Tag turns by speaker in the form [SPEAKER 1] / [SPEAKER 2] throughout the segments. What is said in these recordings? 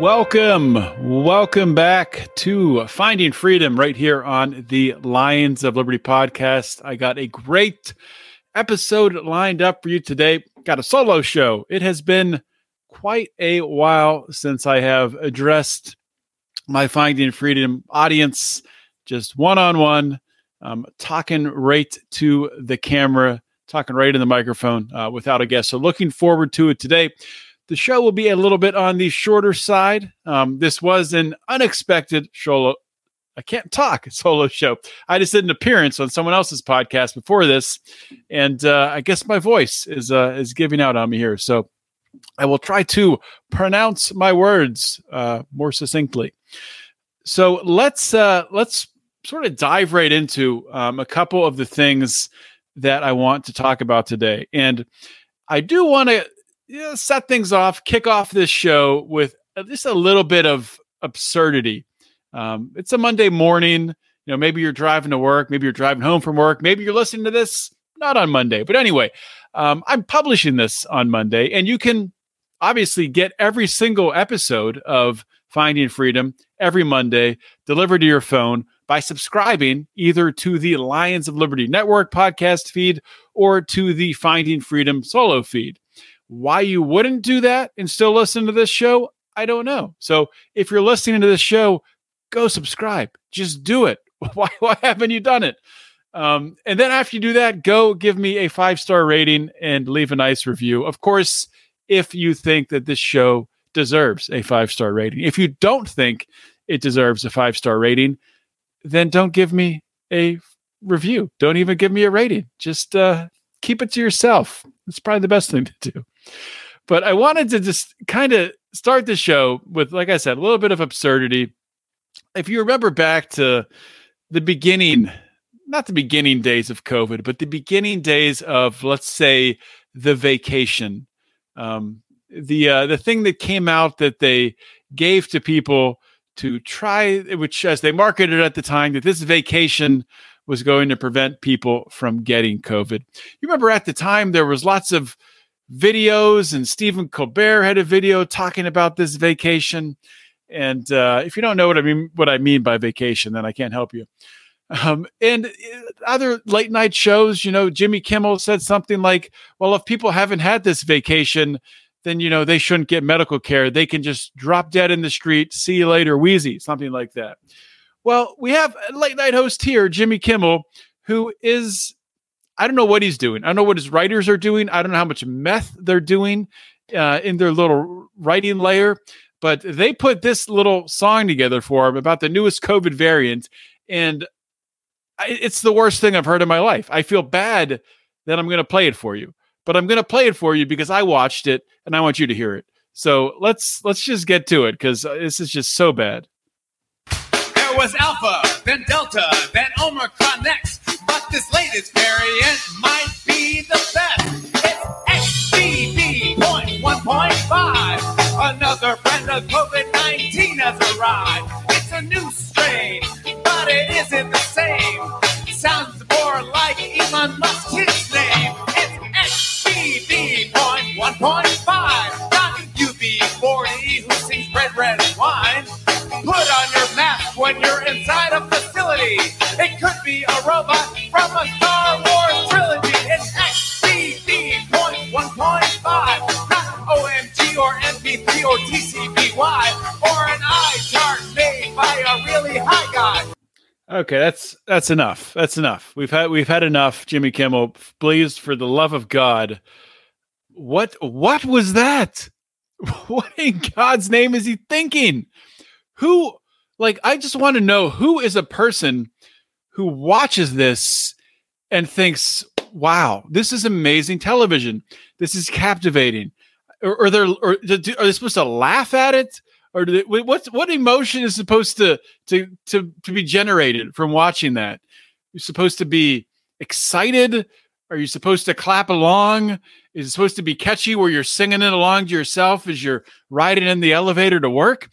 [SPEAKER 1] Welcome, welcome back to Finding Freedom right here on the Lions of Liberty podcast. I got a great episode lined up for you today. Got a solo show. It has been quite a while since I have addressed my Finding Freedom audience just one on one, talking right to the camera, talking right in the microphone uh, without a guest. So, looking forward to it today. The show will be a little bit on the shorter side. Um, this was an unexpected solo. I can't talk solo show. I just did an appearance on someone else's podcast before this, and uh, I guess my voice is uh, is giving out on me here. So I will try to pronounce my words uh, more succinctly. So let's uh, let's sort of dive right into um, a couple of the things that I want to talk about today, and I do want to yeah, set things off, kick off this show with just a little bit of absurdity. Um, it's a Monday morning. You know, maybe you're driving to work, maybe you're driving home from work, maybe you're listening to this not on Monday. But anyway, um, I'm publishing this on Monday, and you can obviously get every single episode of Finding Freedom every Monday delivered to your phone by subscribing either to the Lions of Liberty Network podcast feed or to the Finding Freedom solo feed. Why you wouldn't do that and still listen to this show, I don't know. So if you're listening to this show, go subscribe. Just do it. Why, why haven't you done it? Um, and then after you do that, go give me a five star rating and leave a nice review. Of course, if you think that this show deserves a five star rating. If you don't think it deserves a five star rating, then don't give me a review. Don't even give me a rating. Just uh, keep it to yourself. It's probably the best thing to do. But I wanted to just kind of start the show with, like I said, a little bit of absurdity. If you remember back to the beginning, not the beginning days of COVID, but the beginning days of, let's say, the vacation, um, the uh, the thing that came out that they gave to people to try, which as they marketed at the time, that this vacation was going to prevent people from getting COVID. You remember at the time there was lots of videos, and Stephen Colbert had a video talking about this vacation. And uh, if you don't know what I mean, what I mean by vacation, then I can't help you. Um, and uh, other late night shows, you know, Jimmy Kimmel said something like, "Well, if people haven't had this vacation, then you know they shouldn't get medical care. They can just drop dead in the street. See you later, Wheezy," something like that. Well, we have a late night host here, Jimmy Kimmel, who is I don't know what he's doing. I don't know what his writers are doing. I don't know how much meth they're doing uh, in their little writing layer, but they put this little song together for him about the newest COVID variant, and I, it's the worst thing I've heard in my life. I feel bad that I'm going to play it for you, but I'm going to play it for you because I watched it and I want you to hear it. So let's let's just get to it because this is just so bad.
[SPEAKER 2] There was Alpha, then Delta, then Omicron next. This latest variant might be the best. It's XBB.1.5. Another friend of COVID robot Star Wars trilogy. It's XBB.1.5, not OMG or MP3 or TCBY, or an eye chart made by a really high guy.
[SPEAKER 1] Okay, that's that's enough. That's enough. We've had we've had enough, Jimmy Kimmel. Please, for the love of God, what what was that? What in God's name is he thinking? Who like I just want to know who is a person who watches this and thinks, "Wow, this is amazing television. This is captivating." or, or they're or are they supposed to laugh at it? Or do they, what what emotion is supposed to to to to be generated from watching that? You're supposed to be excited? Are you supposed to clap along? Is it supposed to be catchy where you're singing it along to yourself as you're riding in the elevator to work?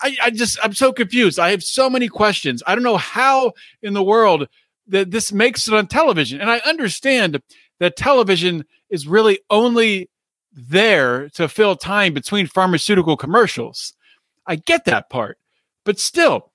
[SPEAKER 1] I, I just i'm so confused. I have so many questions. I don't know how in the world that this makes it on television and i understand that television is really only there to fill time between pharmaceutical commercials. I get that part, but still,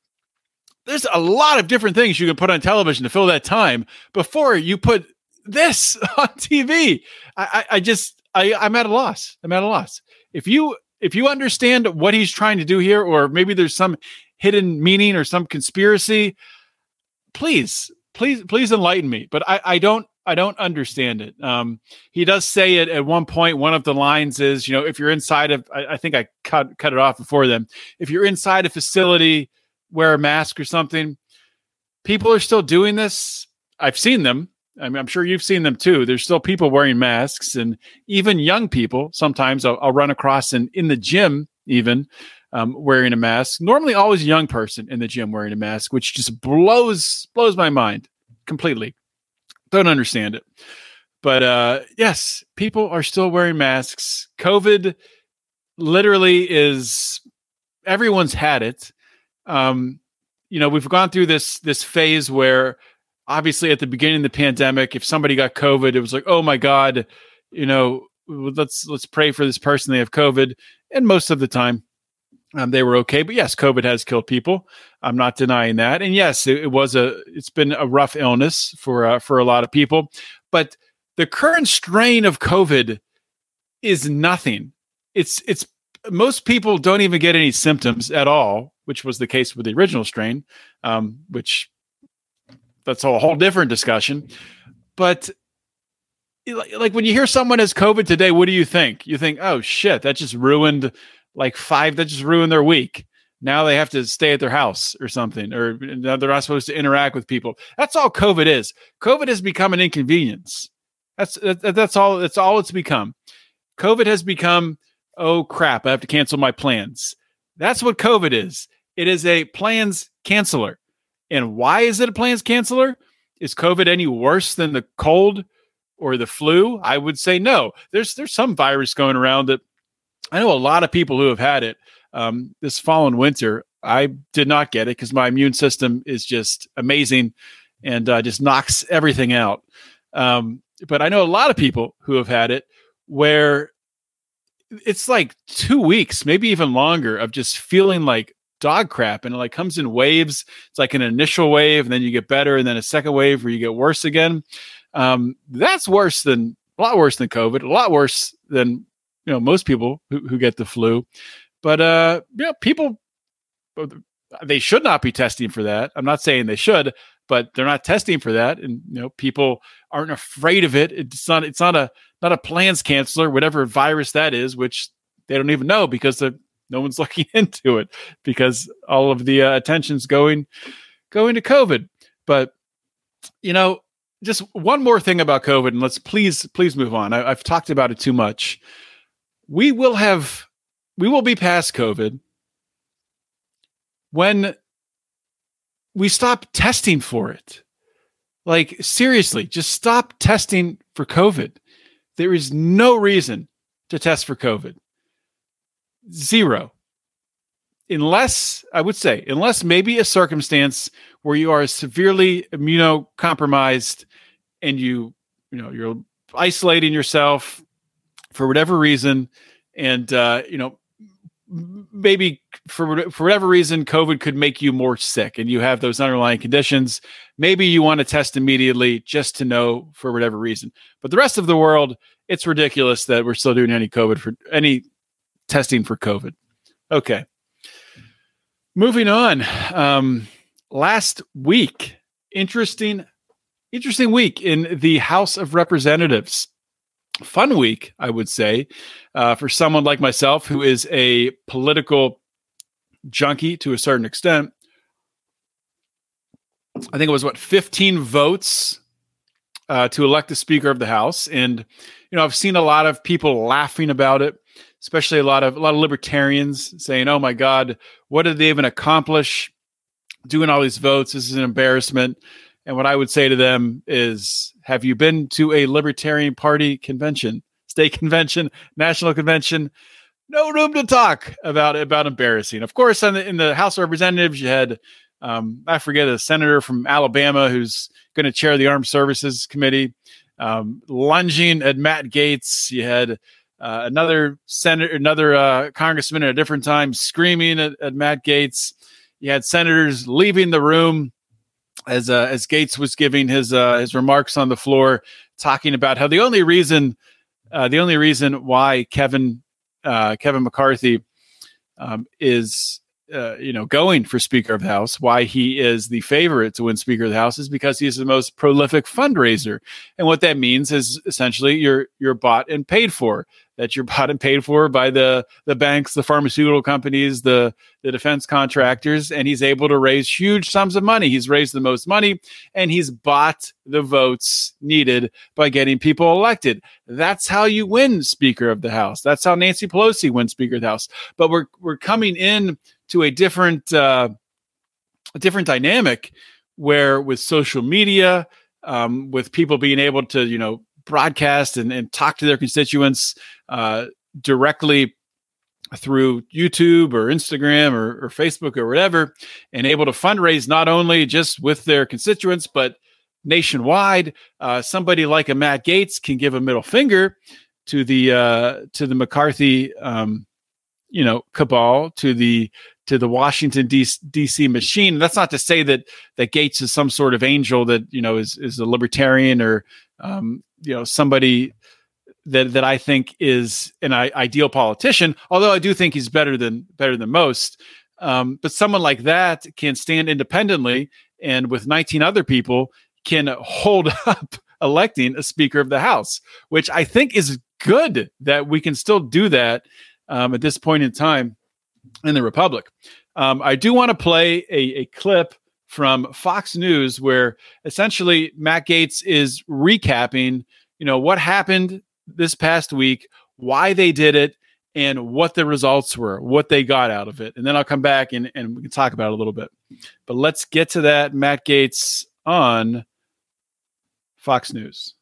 [SPEAKER 1] there's a lot of different things you can put on television to fill that time before you put this on TV. I, I, I just, I, I'm at a loss. I'm at a loss. If you, if you understand what he's trying to do here, or maybe there's some hidden meaning or some conspiracy, please, please, please enlighten me. But I, I don't, I don't understand it. Um, he does say it at one point. One of the lines is, you know, if you're inside of, I, I, think I cut cut it off before them. If you're inside a facility, wear a mask or something. People are still doing this. I've seen them. I mean, I'm sure you've seen them too. There's still people wearing masks, and even young people. Sometimes I'll, I'll run across in in the gym, even um, wearing a mask. Normally, always a young person in the gym wearing a mask, which just blows blows my mind completely. Don't understand it. But uh, yes, people are still wearing masks. COVID literally is everyone's had it. Um, you know, we've gone through this this phase where obviously at the beginning of the pandemic, if somebody got COVID, it was like, oh my God, you know, let's let's pray for this person they have COVID. And most of the time, um, they were okay. But yes, COVID has killed people. I'm not denying that. And yes, it, it was a it's been a rough illness for uh, for a lot of people. But the current strain of COVID is nothing. It's it's most people don't even get any symptoms at all, which was the case with the original strain, um, which that's a whole different discussion. But like when you hear someone has COVID today, what do you think? You think, oh shit, that just ruined like five that just ruined their week. Now they have to stay at their house or something, or they're not supposed to interact with people. That's all COVID is. COVID has become an inconvenience. That's that's all. That's all it's become. COVID has become. Oh crap! I have to cancel my plans. That's what COVID is. It is a plans canceller. And why is it a plans canceller? Is COVID any worse than the cold or the flu? I would say no. There's there's some virus going around that I know a lot of people who have had it um, this fall and winter. I did not get it because my immune system is just amazing and uh, just knocks everything out. Um, but I know a lot of people who have had it where it's like two weeks, maybe even longer, of just feeling like dog crap and it like comes in waves. It's like an initial wave, and then you get better, and then a second wave where you get worse again. Um, that's worse than a lot worse than COVID, a lot worse than you know most people who, who get the flu. But uh you know people they should not be testing for that. I'm not saying they should but they're not testing for that. And you know people aren't afraid of it. It's not it's not a not a plans canceller whatever virus that is which they don't even know because no one's looking into it because all of the uh, attention's going going to covid. But you know just one more thing about covid and let's please please move on. I, i've talked about it too much we will have we will be past COVID when we stop testing for it. Like seriously, just stop testing for COVID. There is no reason to test for COVID. Zero. Unless, I would say, unless maybe a circumstance where you are severely immunocompromised and you, you know, you're isolating yourself for whatever reason, and uh, you know maybe for for whatever reason covid could make you more sick and you have those underlying conditions maybe you want to test immediately just to know for whatever reason. But the rest of the world it's ridiculous that we're still doing any covid for any testing for covid. Okay. Moving on um last week interesting interesting week in the house of representatives fun week, I would say, uh, for someone like myself who is a political junkie to a certain extent. I think it was what 15 votes uh, to elect the Speaker of the House, and you know I've seen a lot of people laughing about it, especially a lot of a lot of libertarians saying, "Oh my God, what did they even accomplish doing all these votes? This is an embarrassment." And what I would say to them is, "Have you been to a Libertarian Party convention, state convention, national convention?" No room to talk about about embarrassing. Of course, in the, in the House of Representatives, you had um, I forget a senator from Alabama who's going to chair the Armed Services Committee, um, lunging at Matt Gaetz. You had uh, another senator, another uh, congressman at a different time screaming at, at, Matt Gaetz. You had senators leaving the room as uh, as Gaetz was giving his uh, his remarks on the floor, talking about how the only reason uh, the only reason why Kevin uh, Kevin McCarthy um, is uh, you know, going for Speaker of the House, why he is the favorite to win Speaker of the House is because he's the most prolific fundraiser, and what that means is essentially you're you're bought and paid for that you're bought and paid for by the the banks, the pharmaceutical companies, the the defense contractors, and he's able to raise huge sums of money. He's raised the most money, and he's bought the votes needed by getting people elected. That's how you win Speaker of the House. That's how Nancy Pelosi wins Speaker of the House. But we're we're coming in to a different uh, a different dynamic where with social media, um, with people being able to you know broadcast and, and talk to their constituents uh, directly through YouTube or Instagram or, or, Facebook or whatever, and able to fundraise not only just with their constituents, but nationwide. Uh, somebody like a Matt Gaetz can give a middle finger to the uh, to the McCarthy, um, you know, cabal, to the to the Washington D.C. machine. That's not to say that that Gaetz is some sort of angel that you know is is a libertarian or um, you know somebody that that I think is an ideal politician. Although I do think he's better than better than most. Um, but someone like that can stand independently and with 19 other people can hold up electing a Speaker of the House, which I think is good that we can still do that um, at this point in time in the Republic. Um, I do want to play a, a clip from Fox News where essentially Matt Gaetz is recapping, you know, what happened this past week, why they did it, and what the results were, what they got out of it. And then I'll come back and, and we can talk about it a little bit. But let's get to that. Matt Gaetz on Fox News.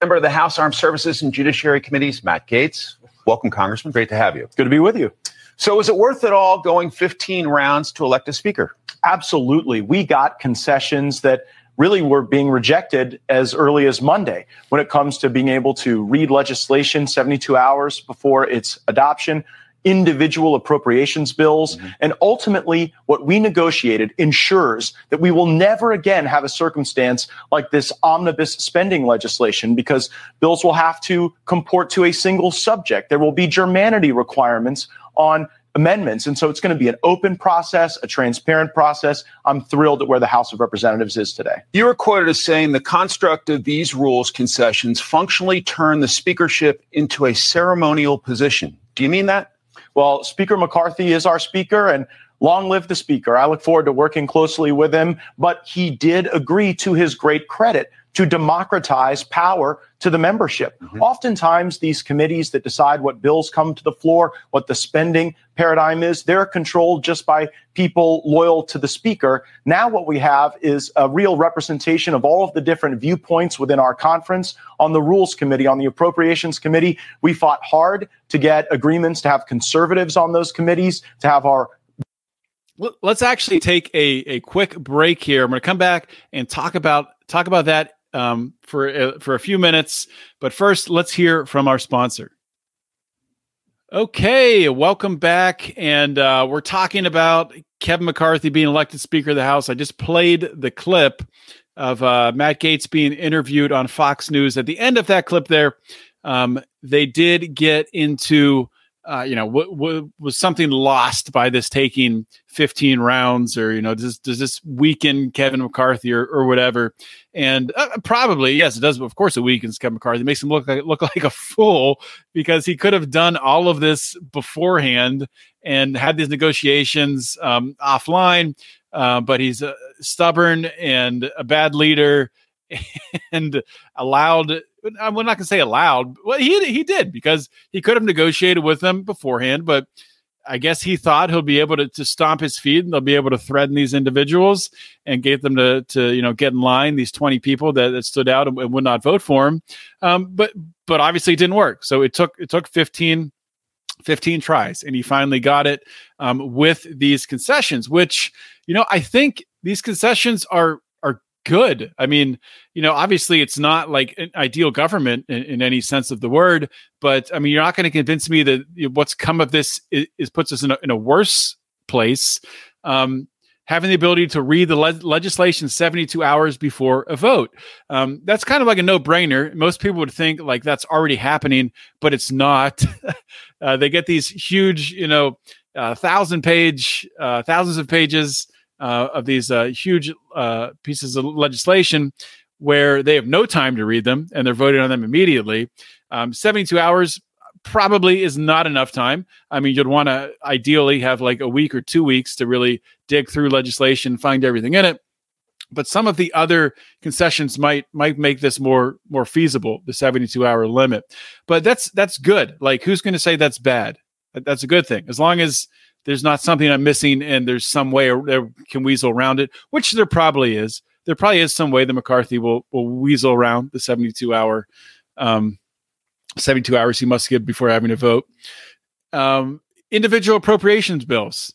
[SPEAKER 3] Member of the House Armed Services and Judiciary Committees, Matt Gaetz. Welcome, Congressman. Great to have you.
[SPEAKER 4] Good to be with you.
[SPEAKER 3] So, is it worth it all going 15 rounds to elect a speaker?
[SPEAKER 4] Absolutely. We got concessions that really were being rejected as early as Monday when it comes to being able to read legislation 72 hours before its adoption, individual appropriations bills. Mm-hmm. And ultimately, what we negotiated ensures that we will never again have a circumstance like this omnibus spending legislation because bills will have to comport to a single subject. There will be germanity requirements on amendments. And so it's going to be an open process, a transparent process. I'm thrilled at where the House of Representatives is today.
[SPEAKER 3] You were quoted as saying the construct of these rules concessions functionally turn the speakership into a ceremonial position. Do you mean that?
[SPEAKER 4] Well, Speaker McCarthy is our speaker and long live the speaker. I look forward to working closely with him, but he did agree to his great credit to democratize power to the membership. Mm-hmm. Oftentimes, these committees that decide what bills come to the floor, what the spending paradigm is, they're controlled just by people loyal to the speaker. Now, what we have is a real representation of all of the different viewpoints within our conference. On the Rules Committee, on the Appropriations Committee, we fought hard to get agreements to have conservatives on those committees, to have our
[SPEAKER 1] Let's actually take a, a quick break here. I'm going to come back and talk about talk about that um, for uh, for a few minutes. But first, let's hear from our sponsor. Okay, welcome back, and uh, we're talking about Kevin McCarthy being elected Speaker of the House. I just played the clip of uh, Matt Gaetz being interviewed on Fox News. At the end of that clip, there, um, they did get into uh, you know, w- w- was something lost by this taking 15 rounds, or you know, does does this weaken Kevin McCarthy or, or whatever? And uh, probably yes, it does. Of course, it weakens Kevin McCarthy. It makes him look like look like a fool because he could have done all of this beforehand and had these negotiations um, offline. Uh, but he's uh, stubborn and a bad leader and allowed. I'm not going to say allowed. Well, he he did because he could have negotiated with them beforehand, but I guess he thought he'll be able to, to stomp his feet and they'll be able to threaten these individuals and get them to, to you know get in line. These twenty people that, that stood out and, and, would not vote for him, um, but but obviously it didn't work. So it took it took 15, 15 tries, and he finally got it um, with these concessions. Which you know I think these concessions are good. I mean, you know, obviously it's not like an ideal government in, in any sense of the word, but I mean, you're not going to convince me that what's come of this is, is puts us in a, in a worse place. Um, having the ability to read the le- legislation 72 hours before a vote. Um, that's kind of like a no brainer. Most people would think like that's already happening, but it's not. uh, they get these huge, you know, uh, thousand page, uh, thousands of pages uh, of these uh, huge uh, pieces of legislation where they have no time to read them and they're voting on them immediately. Um, 72 hours probably is not enough time. I mean, you'd want to ideally have like a week or two weeks to really dig through legislation, find everything in it. But some of the other concessions might might make this more more feasible, the 72 hour limit. But that's that's good. Like, who's going to say that's bad? That's a good thing as long as there's not something I'm missing and there's some way there can weasel around it, which there probably is. There probably is some way that McCarthy will will weasel around the 72 hour um 72 hours he must give before having a vote. Um individual appropriations bills.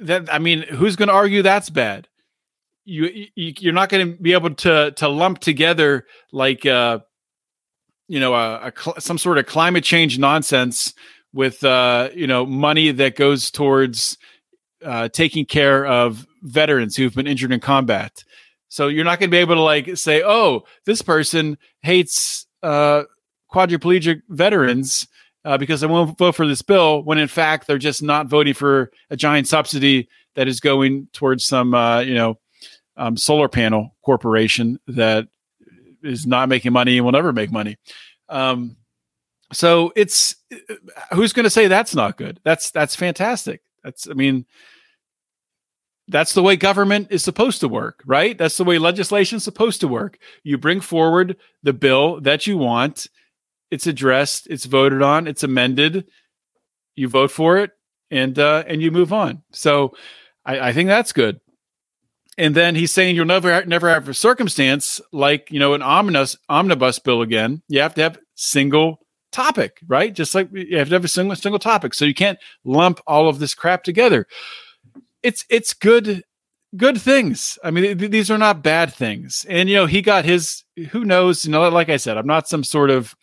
[SPEAKER 1] That I mean, who's going to argue that's bad? You, you you're not going to be able to to lump together like uh you know a, a some sort of climate change nonsense with uh, you know money that goes towards uh, taking care of veterans who've been injured in combat. So you're not going to be able to like say, "Oh, this person hates uh, quadriplegic veterans uh, because I won't vote for this bill," when in fact they're just not voting for a giant subsidy that is going towards some uh, you know um, solar panel corporation that is not making money and will never make money. Um, so it's who's going to say that's not good? That's that's fantastic. That's I mean that's the way government is supposed to work, right? That's the way legislation is supposed to work. You bring forward the bill that you want, it's addressed, it's voted on, it's amended, you vote for it, and uh, and you move on. So I, I think that's good. And then he's saying you'll never never have a circumstance like you know an omnibus omnibus bill again. You have to have single topic, right? Just like you have to have a single single topic. So you can't lump all of this crap together. It's it's good good things. I mean, th- these are not bad things. And you know, he got his. Who knows? You know, like I said, I'm not some sort of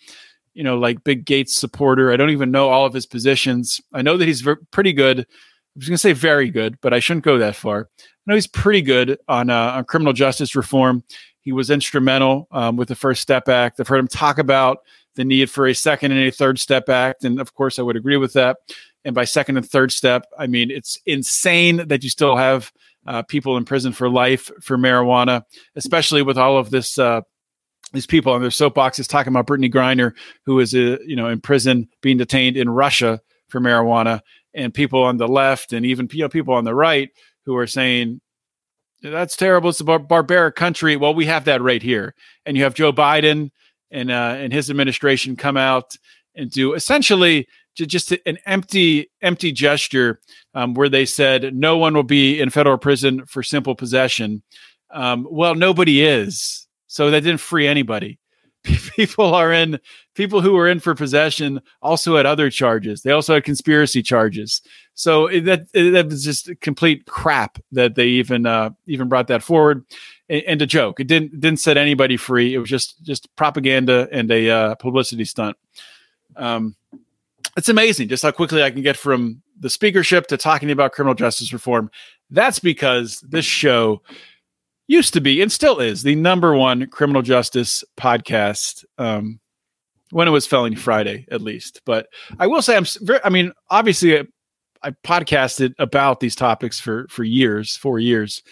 [SPEAKER 1] you know like big Gaetz supporter. I don't even know all of his positions. I know that he's pretty good. I was going to say very good, but I shouldn't go that far. I know he's pretty good on uh, on criminal justice reform. He was instrumental um, with the First Step Act. I've heard him talk about the need for a second and a third step act. And of course, I would agree with that. And by second and third step, I mean it's insane that you still have uh, people in prison for life for marijuana, especially with all of this. Uh, these people on their soapboxes talking about Brittney Griner, who is uh, you know in prison being detained in Russia for marijuana, and people on the left and even you know, people on the right who are saying that's terrible. It's a bar- barbaric country. Well, we have that right here, and you have Joe Biden and uh, and his administration come out and do essentially just an empty empty gesture um, where they said no one will be in federal prison for simple possession. Um, well, nobody is, so that didn't free anybody. People are in people who were in for possession also had other charges. They also had conspiracy charges. So that that was just complete crap that they even uh, even brought that forward and, a joke. It didn't didn't set anybody free. It was just just propaganda and a uh, publicity stunt. Um, it's amazing just how quickly I can get from the speakership to talking about criminal justice reform. That's because this show used to be and still is the number one criminal justice podcast. Um, when it was Felony Friday, at least. But I will say, I'm very. I mean, obviously, I, I podcasted about these topics for for years, four years.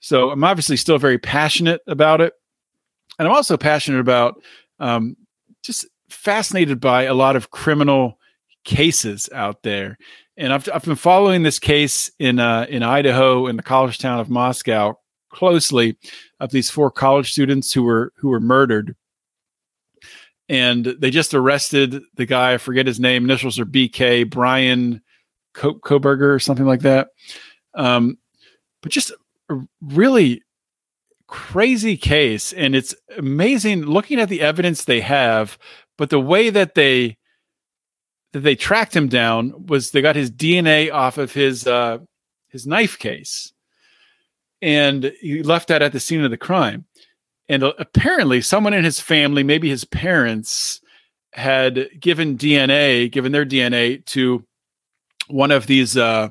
[SPEAKER 1] So I'm obviously still very passionate about it. And I'm also passionate about um, just fascinated by a lot of criminal cases out there. And I've, I've been following this case in uh, in Idaho in the college town of Moscow closely of these four college students who were who were murdered. And they just arrested the guy. I forget his name. Initials are BK Bryan Kohberger or something like that. Um, but just really crazy case, and it's amazing looking at the evidence they have. But the way that they that they tracked him down was they got his DNA off of his uh, his knife case, and he left that at the scene of the crime. And uh, apparently, someone in his family, maybe his parents, had given DNA, given their DNA to one of these, uh,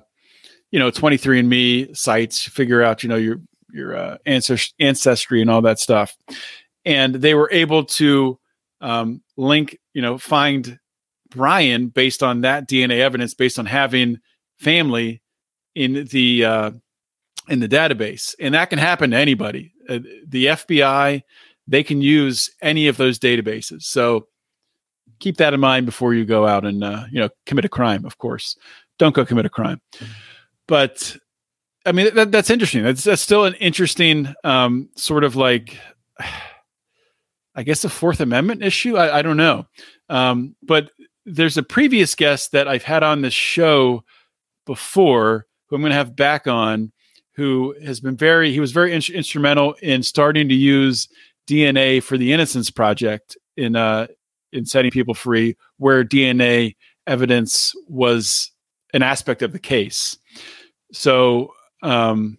[SPEAKER 1] you know, 23andMe sites, figure out, you know, your your uh, ancestry and all that stuff, and they were able to um, link, you know, find Bryan based on that DNA evidence, based on having family in the uh, in the database, and that can happen to anybody. Uh, the FBI they can use any of those databases. So keep that in mind before you go out and uh, you know commit a crime. Of course, don't go commit a crime. But I mean that, that's interesting. That's, that's still an interesting um, sort of like. I guess a Fourth Amendment issue. I, I don't know, um, but there's a previous guest that I've had on this show before, who I'm going to have back on, who has been very, he was very in- instrumental in starting to use DNA for the Innocence Project in uh, in setting people free, where DNA evidence was an aspect of the case. So um,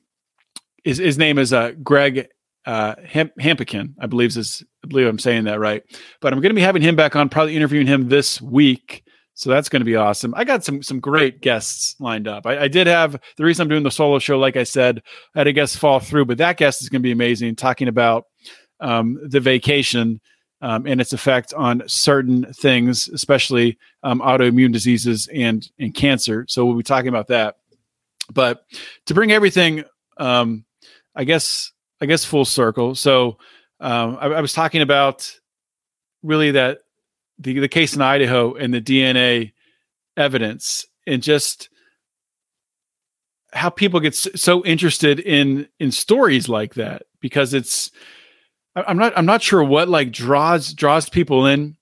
[SPEAKER 1] his, his name is uh, Greg uh, Ham- Hampikian, I believe is I believe I'm saying that right. But I'm going to be having him back on, probably interviewing him this week. So that's going to be awesome. I got some some great guests lined up. I, I, did have the reason I'm doing the solo show, like I said, I had a guest fall through, but that guest is going to be amazing, talking about um, the vacation um, and its effect on certain things, especially um, autoimmune diseases and and cancer. So we'll be talking about that. But to bring everything, um, I guess I guess full circle. So um, I, I, was talking about really that the the case in Idaho and the DNA evidence and just how people get so interested in in stories like that because it's I'm not I'm not sure what like draws draws people in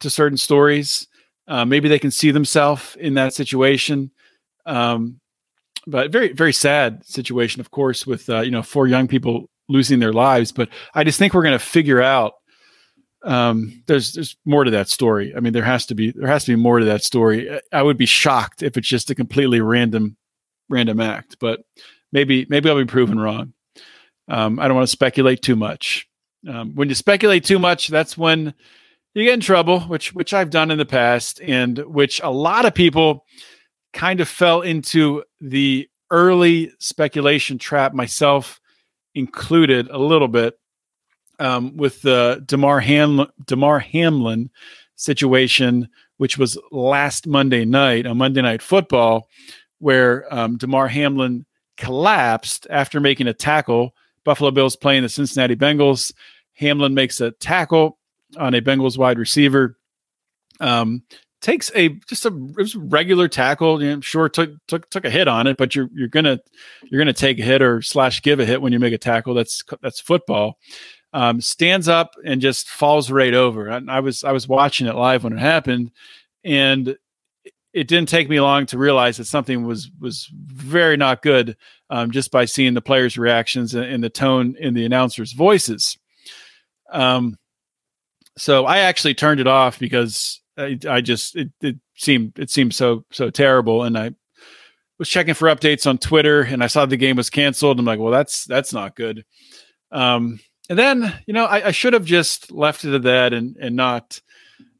[SPEAKER 1] to certain stories. Uh, maybe they can see themselves in that situation. Um, but very very sad situation, of course, with uh, you know four young people losing their lives. But I just think we're going to figure out. Um, there's there's more to that story. I mean, there has to be there has to be more to that story. I would be shocked if it's just a completely random random act, but maybe maybe I'll be proven wrong. Um, I don't want to speculate too much. Um, when you speculate too much, that's when you get in trouble, which which I've done in the past, and which a lot of people kind of fell into the early speculation trap. Myself included a little bit um, with the Damar Ham- Damar Hamlin situation, which was last Monday night on Monday Night Football, where um, Damar Hamlin collapsed after making a tackle. Buffalo Bills playing the Cincinnati Bengals. Hamlin makes a tackle on a Bengals wide receiver. Um, takes a just a regular tackle. You know, sure took took took a hit on it, but you're you're gonna you're gonna take a hit or slash give a hit when you make a tackle. That's that's football. Um, stands up and just falls right over. And I was I was watching it live when it happened, and it didn't take me long to realize that something was was very not good um, just by seeing the players' reactions and, and the tone in the announcers' voices. Um, so I actually turned it off because I, I just it, it seemed it seemed so so terrible, and I was checking for updates on Twitter, and I saw the game was canceled. I'm like, well, that's that's not good. Um, and then you know I, I should have just left it at that and and not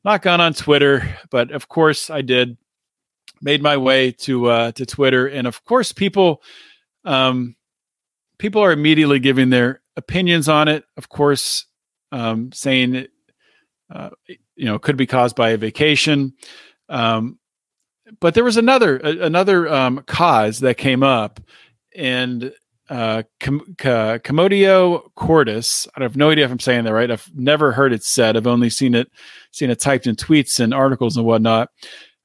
[SPEAKER 1] not gone on Twitter, but of course I did. Made my way to uh, to Twitter, and of course people um, people are immediately giving their opinions on it. Of course, um, saying uh, you know could be caused by a vacation. Um, but there was another another um, cause that came up and uh, Com- C- Commotio cordis i have no idea if i'm saying that right. I've never heard it said. I've only seen it seen it typed in tweets and articles and whatnot.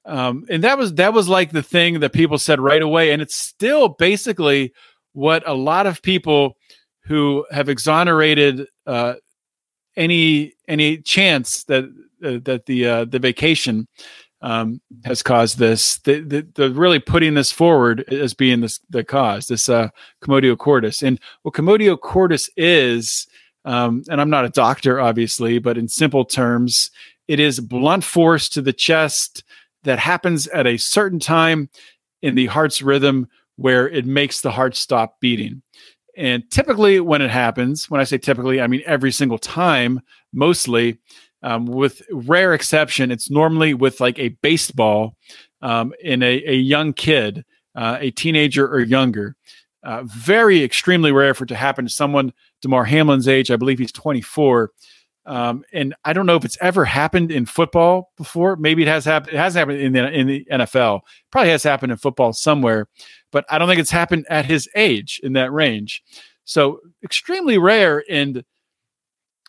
[SPEAKER 1] Um, and that was that was like the thing that people said right away. And it's still basically what a lot of people who have exonerated uh, any any chance that uh, that the uh, the vacation um, has caused this. The, the, the, really putting this forward as being this the cause. This uh, commotio cordis, and what commotio cordis is, um, and I'm not a doctor, obviously, but in simple terms, it is blunt force to the chest that happens at a certain time in the heart's rhythm where it makes the heart stop beating. And typically, when it happens, when I say typically, I mean every single time, mostly, um, with rare exception, it's normally with like a baseball um, in a, a young kid, uh, a teenager or younger. Uh, very extremely rare for it to happen to someone Damar Hamlin's age. I believe he's 24. Um, and I don't know if it's ever happened in football before. Maybe it has happened. It hasn't happened in the in the NFL. Probably has happened in football somewhere, but I don't think it's happened at his age in that range. So extremely rare. And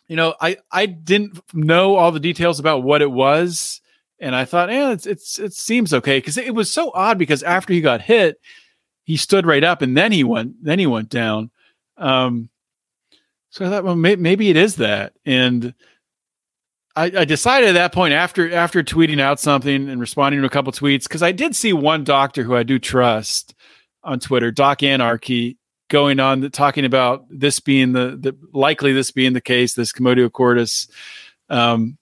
[SPEAKER 1] you know, I I didn't know all the details about what it was, and I thought, yeah, it's it's it seems okay because it was so odd because after he got hit, he stood right up and then he went then he went down. Um, so I thought, well, may, maybe it is that, and I, I, decided at that point after after tweeting out something and responding to a couple tweets because I did see one doctor who I do trust on Twitter, Doc Anarchy, going on talking about this being the, the likely this being the case, this commotio cordis. Um,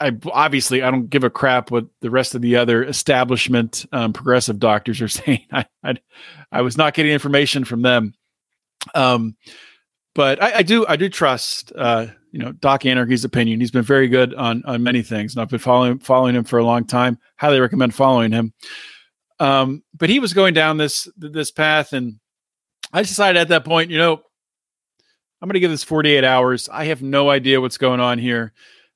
[SPEAKER 1] I obviously I don't give a crap what the rest of the other establishment um, progressive doctors are saying. I, I, I was not getting information from them, um, but I, I, do I do trust uh, you know Doc Anarchy's opinion. He's been very good on on many things, and I've been following following him for a long time. Highly recommend following him. Um, but he was going down this this path, and I decided at that point, you know, I'm going to give this 48 hours. I have no idea what's going on here.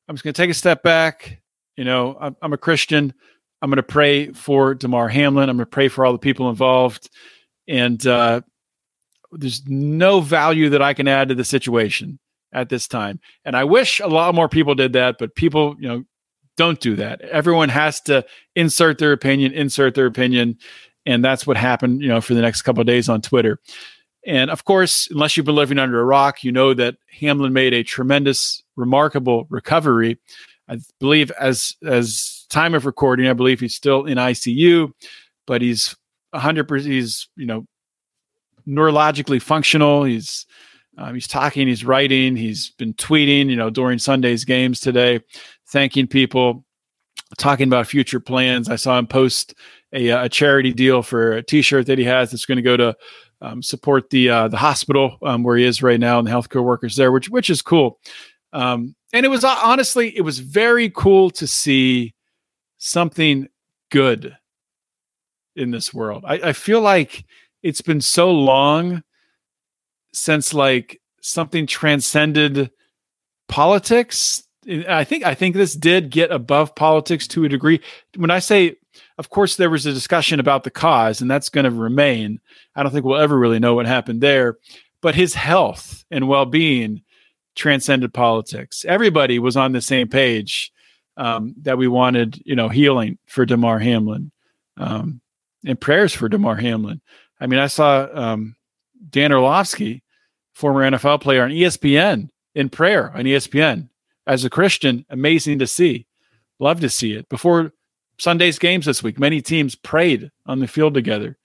[SPEAKER 1] I'm just going to take a step back. You know, I'm, I'm a Christian. I'm going to pray for Damar Hamlin. I'm going to pray for all the people involved. And uh, there's no value that I can add to the situation at this time. And I wish a lot more people did that, but people, you know, don't do that. Everyone has to insert their opinion, insert their opinion and that's what happened you know for the next couple of days on twitter and of course unless you've been living under a rock you know that hamlin made a tremendous remarkable recovery i believe as as time of recording i believe he's still in icu but he's 100% he's you know neurologically functional he's um, he's talking he's writing he's been tweeting you know during sunday's games today thanking people talking about future plans i saw him post a, a charity deal for a T-shirt that he has that's going to go to um, support the uh, the hospital um, where he is right now and the healthcare workers there, which which is cool. Um, and it was uh, honestly, it was very cool to see something good in this world. I, I feel like it's been so long since like something transcended politics. I think I think this did get above politics to a degree. When I say of course, there was a discussion about the cause, and that's going to remain. I don't think we'll ever really know what happened there. But his health and well being transcended politics. Everybody was on the same page um, that we wanted, you know, healing for Damar Hamlin um, and prayers for Damar Hamlin. I mean, I saw um, Dan Orlovsky, former NFL player on ESPN, in prayer on ESPN. As a Christian, amazing to see. Love to see it. Before Sunday's games this week. Many teams prayed on the field together.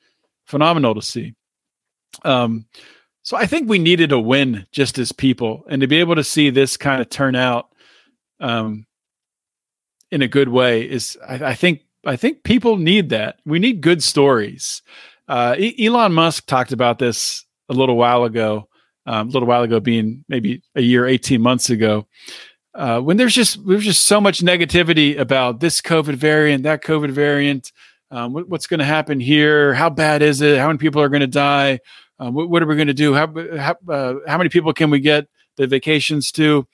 [SPEAKER 1] Phenomenal to see. Um, so I think we needed a win just as people, and to be able to see this kind of turn out um, in a good way is, I, I, think, I think people need that. We need good stories. Uh, Elon Musk talked about this a little while ago. Um, a little while ago, being maybe a year, eighteen months ago, uh, when there's just there's just so much negativity about this COVID variant, that COVID variant, um, what, what's going to happen here? How bad is it? How many people are going to die? Uh, what, what, are we going to do? How how, uh, how many people can we get the vacations to?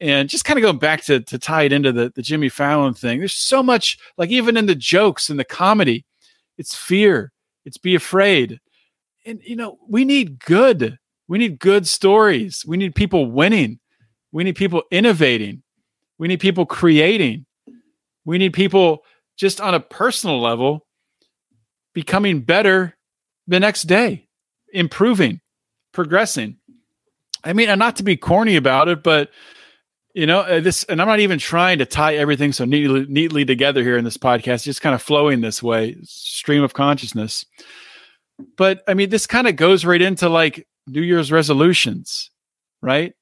[SPEAKER 1] And just kind of going back to to tie it into the the Jimmy Fallon thing. There's so much like even in the jokes and the comedy, it's fear, it's be afraid, and you know we need good. We need good stories. We need people winning we need people innovating. We need people creating. We need people just on a personal level becoming better the next day, improving, progressing. I mean, and not to be corny about it, but you know, uh, this, and I'm not even trying to tie everything so neatly, neatly together here in this podcast, just kind of flowing this way, stream of consciousness. But I mean, this kind of goes right into like New Year's resolutions, right?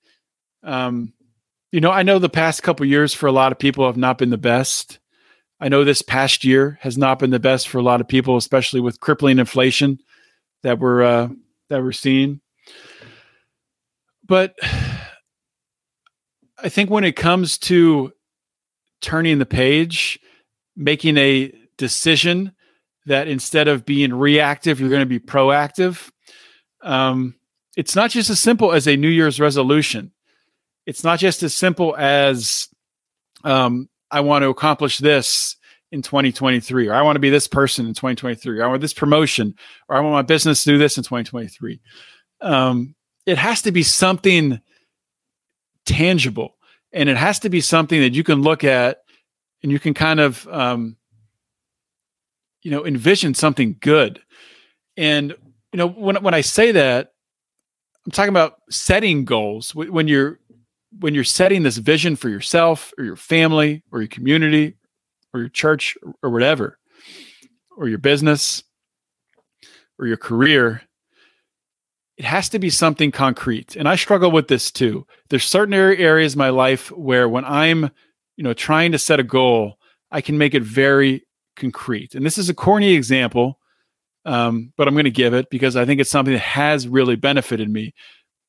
[SPEAKER 1] Um, you know, I know the past couple years for a lot of people have not been the best. I know this past year has not been the best for a lot of people, especially with crippling inflation that we're uh, that we're seeing. But I think when it comes to turning the page, making a decision that instead of being reactive, you're going to be proactive. Um, it's not just as simple as a New Year's resolution. It's not just as simple as um, I want to accomplish this in 2023, or I want to be this person in 2023, or I want this promotion, or I want my business to do this in 2023. Um, it has to be something tangible, and it has to be something that you can look at and you can kind of, um, you know, envision something good. And you know, when when I say that, I'm talking about setting goals. When you're when you're setting this vision for yourself or your family or your community or your church or whatever, or your business or your career, it has to be something concrete. And I struggle with this too. There's certain areas in my life where when I'm, you know, trying to set a goal, I can make it very concrete. And this is a corny example, um, but I'm going to give it because I think it's something that has really benefited me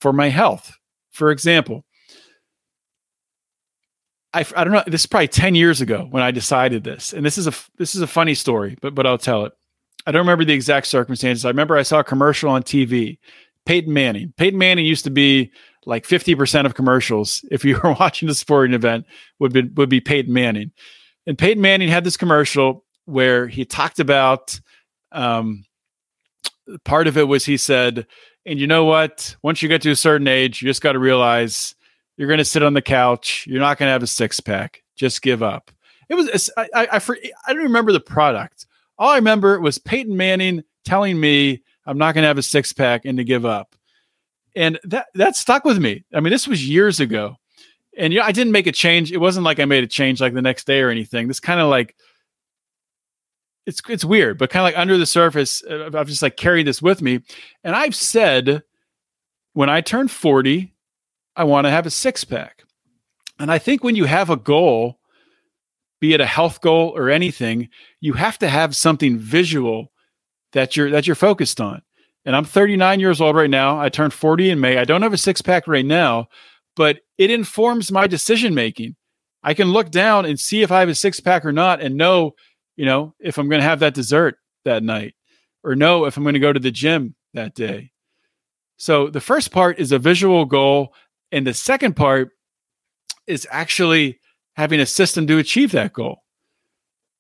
[SPEAKER 1] for my health. For example, I, I don't know. This is probably ten years ago when I decided this, and this is a this is a funny story, but but I'll tell it. I don't remember the exact circumstances. I remember I saw a commercial on TV. Peyton Manning. Peyton Manning used to be like fifty percent of commercials. If you were watching a sporting event, would be would be Peyton Manning, and Peyton Manning had this commercial where he talked about. Um, part of it was he said, and you know what? Once you get to a certain age, you just got to realize you're going to sit on the couch. You're not going to have a six pack. Just give up. It was I I, I, I don't remember the product. All I remember was Peyton Manning telling me I'm not going to have a six pack and to give up, and that that stuck with me. I mean, this was years ago, and you know, I didn't make a change. It wasn't like I made a change like the next day or anything. This kind of like it's it's weird, but kind of like under the surface, uh, I've just like carried this with me, and I've said when I turn 40 I want to have a six pack. And I think when you have a goal, be it a health goal or anything, you have to have something visual that you're that you're focused on. And I'm 39 years old right now. I turned 40 in May. I don't have a six pack right now, but it informs my decision making. I can look down and see if I have a six pack or not and know, you know, if I'm going to have that dessert that night or know if I'm going to go to the gym that day. So the first part is a visual goal and the second part is actually having a system to achieve that goal.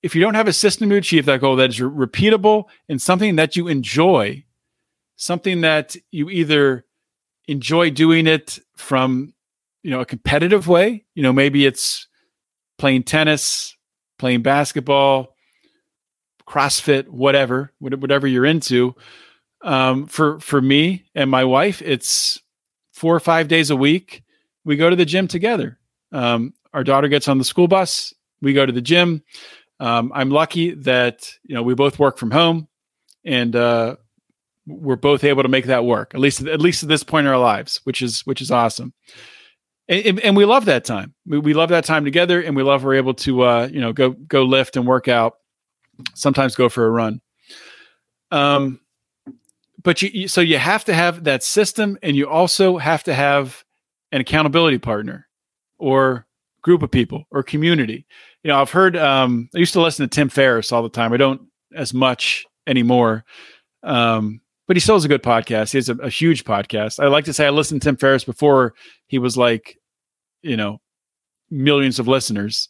[SPEAKER 1] If you don't have a system to achieve that goal that is repeatable and something that you enjoy, something that you either enjoy doing it from, you know, a competitive way, you know, maybe it's playing tennis, playing basketball, CrossFit, whatever, whatever you're into. Um, for for me and my wife, it's four or five days a week, we go to the gym together. Um, our daughter gets on the school bus. We go to the gym. Um, I'm lucky that you know we both work from home, and uh, we're both able to make that work. At least at least at this point in our lives, which is which is awesome. And, and we love that time. We, love that time together, and we love we're able to uh, you know go go lift and work out. Sometimes go for a run. Um, but you, so you have to have that system and you also have to have an accountability partner or group of people or community you know i've heard um, i used to listen to tim ferriss all the time i don't as much anymore um, but he still has a good podcast he has a, a huge podcast i like to say i listened to tim ferriss before he was like you know millions of listeners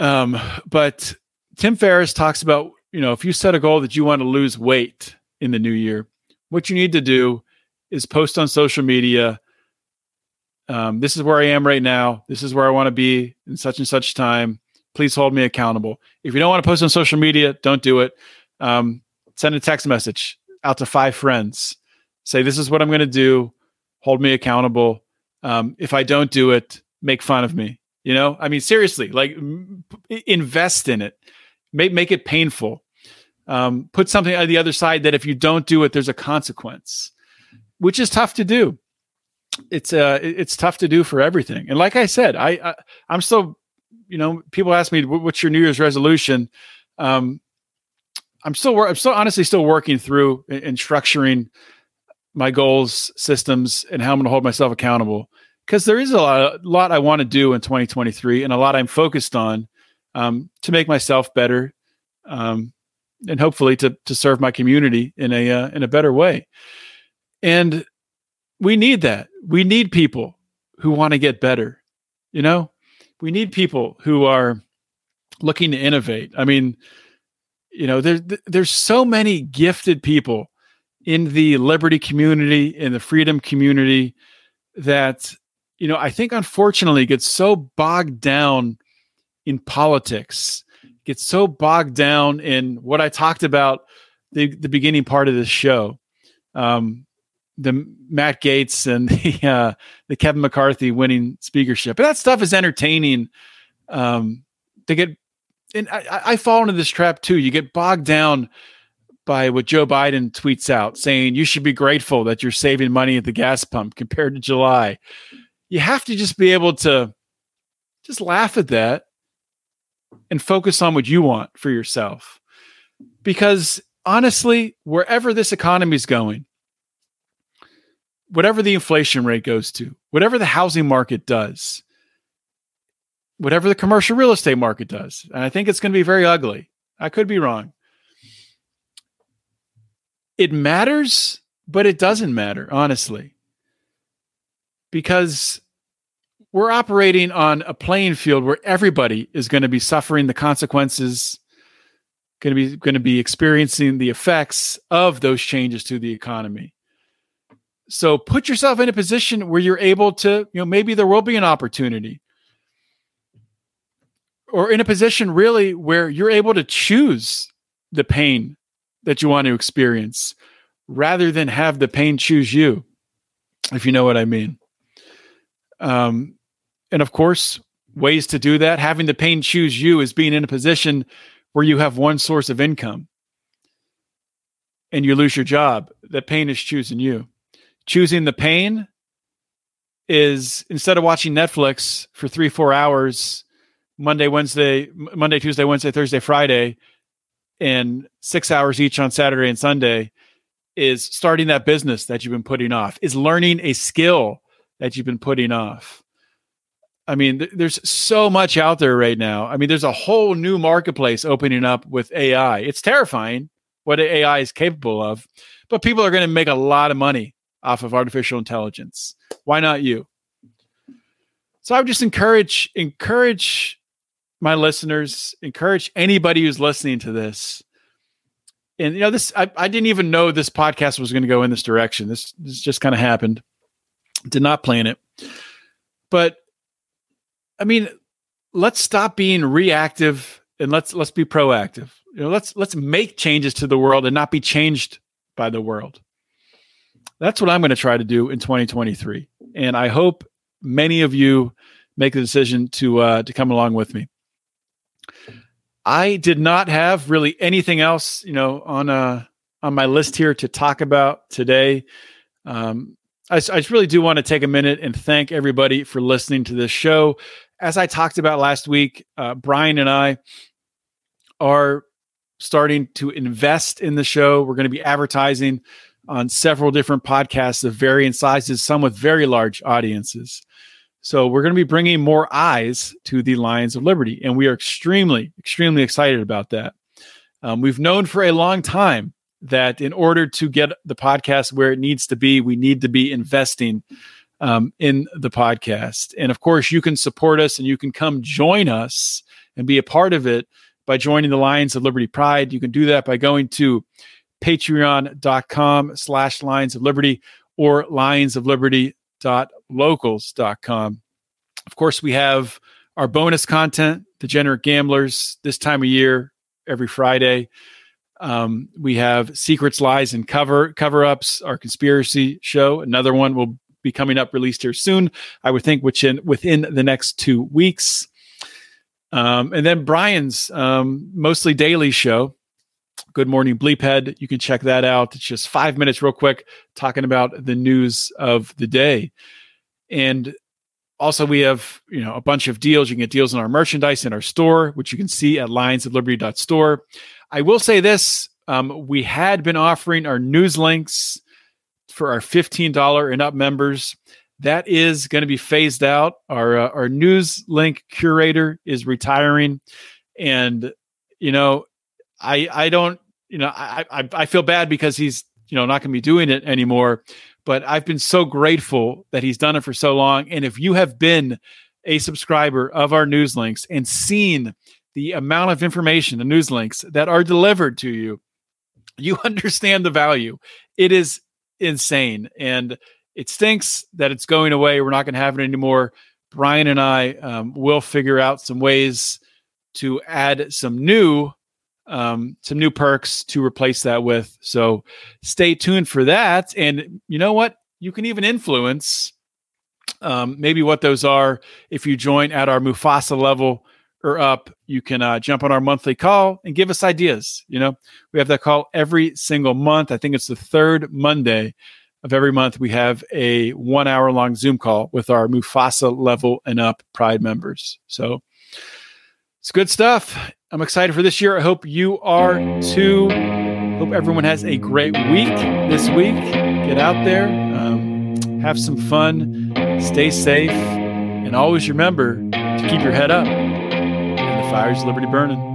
[SPEAKER 1] um, but tim ferriss talks about you know if you set a goal that you want to lose weight in the new year. What you need to do is post on social media. Um, this is where I am right now. This is where I want to be in such and such time. Please hold me accountable. If you don't want to post on social media, don't do it. Um, send a text message out to five friends. say, this is what I'm going to do, hold me accountable. Um, if I don't do it, make fun of me. You know, I mean, seriously, like m- invest in it, make, make it painful. Um, put something on the other side that if you don't do it, there's a consequence, which is tough to do. It's uh, it's tough to do for everything. And like I said, I, I I'm still, you know, people ask me, what's your New Year's resolution? Um, I'm still, I'm still honestly still working through and structuring my goals, systems, and how I'm going to hold myself accountable. Because there is a lot, a lot I want to do in 2023, and a lot I'm focused on um, to make myself better, um, and hopefully to to serve my community in a uh, in a better way. And we need that. We need people who want to get better. You know, we need people who are looking to innovate. I mean, you know, there's there's so many gifted people in the liberty community, in the freedom community, that you know, I think unfortunately gets so bogged down in politics, gets so bogged down in what I talked about the the beginning part of this show. Um, the Matt Gaetz and the uh, the Kevin McCarthy winning speakership. But that stuff is entertaining. Um, they get, and I, I fall into this trap too. You get bogged down by what Joe Biden tweets out, saying you should be grateful that you're saving money at the gas pump compared to July. You have to just be able to just laugh at that and focus on what you want for yourself. Because honestly, wherever this economy is going, whatever the inflation rate goes to, whatever the housing market does, whatever the commercial real estate market does, and I think it's going to be very ugly. I could be wrong. It matters, but it doesn't matter, honestly, because we're operating on a playing field where everybody is going to be suffering the consequences going to be going to be experiencing the effects of those changes to the economy so put yourself in a position where you're able to, you know, maybe there will be an opportunity. Or in a position really where you're able to choose the pain that you want to experience rather than have the pain choose you, if you know what I mean. Um, and of course, ways to do that, having the pain choose you is being in a position where you have one source of income and you lose your job. That pain is choosing you choosing the pain is instead of watching Netflix for three, four hours, Monday, Wednesday, Monday, Tuesday, Wednesday, Thursday, Friday, and six hours each on Saturday and Sunday, is starting that business that you've been putting off, is learning a skill that you've been putting off. I mean, th- there's so much out there right now. I mean, there's a whole new marketplace opening up with AI. It's terrifying what AI is capable of, but people are going to make a lot of money off of artificial intelligence. Why not you? So I would just encourage encourage my listeners, encourage anybody who's listening to this. And you know, this I, I didn't even know this podcast was going to go in this direction. This this just kind of happened. Did not plan it. But I mean, let's stop being reactive and let's let's be proactive. You know, let's let's make changes to the world and not be changed by the world. That's what I'm going to try to do in 2023. And I hope many of you make the decision to uh, to come along with me. I did not have really anything else, you know, on uh on my list here to talk about today. Um, I, I really do want to take a minute and thank everybody for listening to this show. As I talked about last week, uh, Brian and I are starting to invest in the show. We're going to be advertising on several different podcasts of varying sizes, some with very large audiences. So we're going to be bringing more eyes to the Lions of Liberty, and we are extremely, extremely excited about that. Um, we've known for a long time that in order to get the podcast where it needs to be, we need to be investing um, in the podcast. And of course, you can support us and you can come join us and be a part of it by joining the Lions of Liberty Pride. You can do that by going to patreon.com slash lions of liberty or lionsofliberty.locals.com. Of course, we have our bonus content, Degenerate Gamblers, this time of year, every Friday. Um, we have Secrets, Lies, and Cover Cover Ups, our conspiracy show. Another one will be coming up, released here soon. I would think within within the next two weeks. Um, and then Brian's um, mostly daily show, Good Morning Bleephead. You can check that out. It's just five minutes, real quick, talking about the news of the day. And also, we have you know a bunch of deals. You can get deals on our merchandise in our store, which you can see at lionsofliberty.store. I will say this: um, we had been offering our news links for our $15 and up members. That is going to be phased out. Our uh, our news link curator is retiring, and you know, I I don't you know I I, I feel bad because he's you know not going to be doing it anymore. But I've been so grateful that he's done it for so long. And if you have been a subscriber of our news links and seen the amount of information, the news links that are delivered to you, you understand the value. It is insane. And it stinks that it's going away. We're not going to have it anymore. Brian and I um, will figure out some ways to add some new um, some new perks to replace that with. So stay tuned for that. And you know what? You can even influence um, maybe what those are if you join at our Mufasa level or up, you can uh, jump on our monthly call and give us ideas. You know, we have that call every single month. I think it's the third Monday of every month. We have a one hour long Zoom call with our Mufasa level and up Pride members. So it's good stuff. I'm excited for this year. I hope you are too. Hope everyone has a great week this week. Get out there, um, have some fun, stay safe, and always remember to keep your head up And the fires liberty burning.